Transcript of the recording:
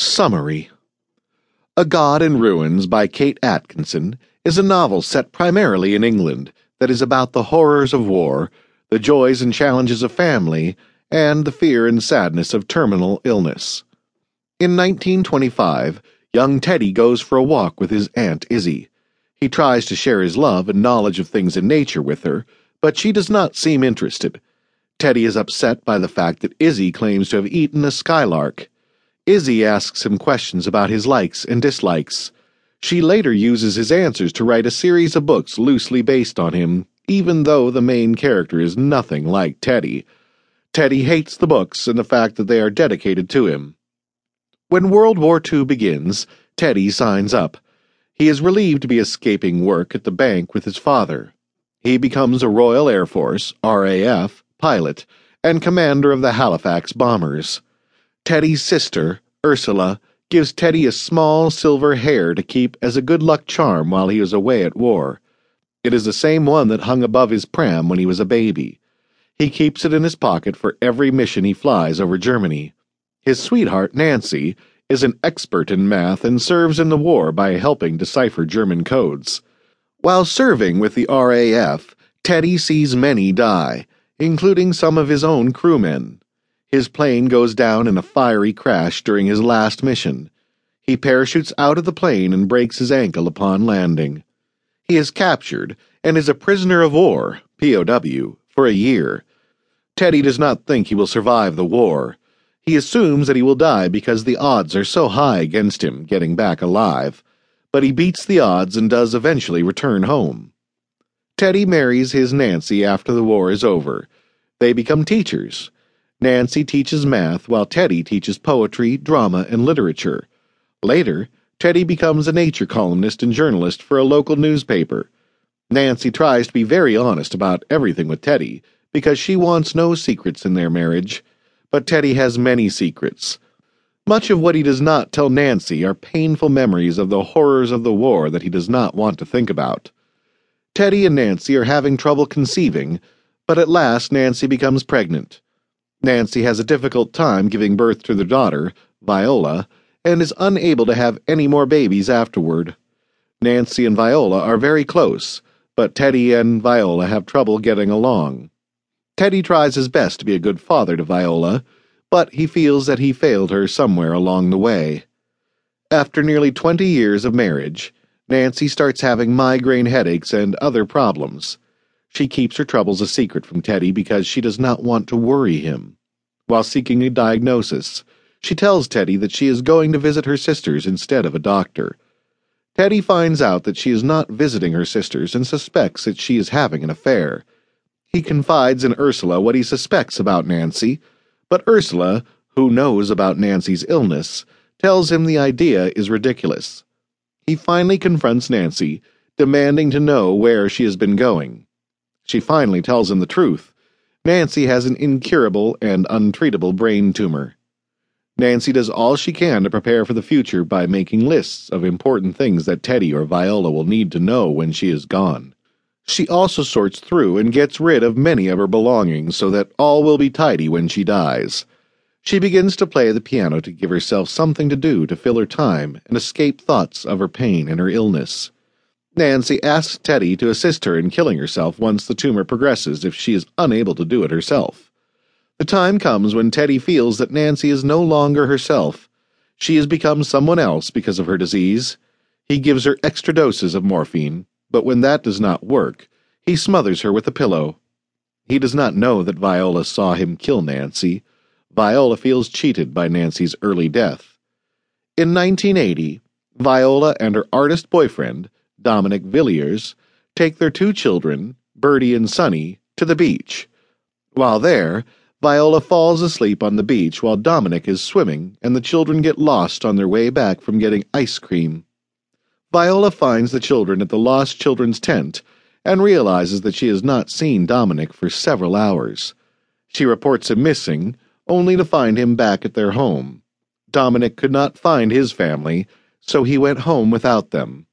Summary A God in Ruins by Kate Atkinson is a novel set primarily in England that is about the horrors of war, the joys and challenges of family, and the fear and sadness of terminal illness. In 1925, young Teddy goes for a walk with his Aunt Izzie. He tries to share his love and knowledge of things in nature with her, but she does not seem interested. Teddy is upset by the fact that Izzie claims to have eaten a skylark. Izzie asks him questions about his likes and dislikes. She later uses his answers to write a series of books loosely based on him, even though the main character is nothing like Teddy. Teddy hates the books and the fact that they are dedicated to him. When World War II begins, Teddy signs up. He is relieved to be escaping work at the bank with his father. He becomes a Royal Air Force, RAF, pilot, and commander of the Halifax bombers. Teddy's sister, Ursula, gives Teddy a small silver hare to keep as a good luck charm while he was away at war. It is the same one that hung above his pram when he was a baby. He keeps it in his pocket for every mission he flies over Germany. His sweetheart, Nancy, is an expert in math and serves in the war by helping decipher German codes. While serving with the RAF, Teddy sees many die, including some of his own crewmen. His plane goes down in a fiery crash during his last mission. He parachutes out of the plane and breaks his ankle upon landing. He is captured and is a prisoner of war, POW, for a year. Teddy does not think he will survive the war. He assumes that he will die because the odds are so high against him getting back alive, but he beats the odds and does eventually return home. Teddy marries his Nancy after the war is over. They become teachers. Nancy teaches math while Teddy teaches poetry, drama, and literature. Later, Teddy becomes a nature columnist and journalist for a local newspaper. Nancy tries to be very honest about everything with Teddy because she wants no secrets in their marriage, but Teddy has many secrets. Much of what he does not tell Nancy are painful memories of the horrors of the war that he does not want to think about. Teddy and Nancy are having trouble conceiving, but at last Nancy becomes pregnant. Nancy has a difficult time giving birth to their daughter, Viola, and is unable to have any more babies afterward. Nancy and Viola are very close, but Teddy and Viola have trouble getting along. Teddy tries his best to be a good father to Viola, but he feels that he failed her somewhere along the way. After nearly twenty years of marriage, Nancy starts having migraine headaches and other problems. She keeps her troubles a secret from Teddy because she does not want to worry him. While seeking a diagnosis, she tells Teddy that she is going to visit her sisters instead of a doctor. Teddy finds out that she is not visiting her sisters and suspects that she is having an affair. He confides in Ursula what he suspects about Nancy, but Ursula, who knows about Nancy's illness, tells him the idea is ridiculous. He finally confronts Nancy, demanding to know where she has been going. She finally tells him the truth. Nancy has an incurable and untreatable brain tumor. Nancy does all she can to prepare for the future by making lists of important things that Teddy or Viola will need to know when she is gone. She also sorts through and gets rid of many of her belongings so that all will be tidy when she dies. She begins to play the piano to give herself something to do to fill her time and escape thoughts of her pain and her illness. Nancy asks Teddy to assist her in killing herself once the tumor progresses if she is unable to do it herself. The time comes when Teddy feels that Nancy is no longer herself. She has become someone else because of her disease. He gives her extra doses of morphine, but when that does not work, he smothers her with a pillow. He does not know that Viola saw him kill Nancy. Viola feels cheated by Nancy's early death. In 1980, Viola and her artist boyfriend, Dominic Villiers, take their two children, Bertie and Sunny, to the beach. While there, Viola falls asleep on the beach while Dominic is swimming, and the children get lost on their way back from getting ice cream. Viola finds the children at the Lost Children's tent and realizes that she has not seen Dominic for several hours. She reports him missing, only to find him back at their home. Dominic could not find his family, so he went home without them.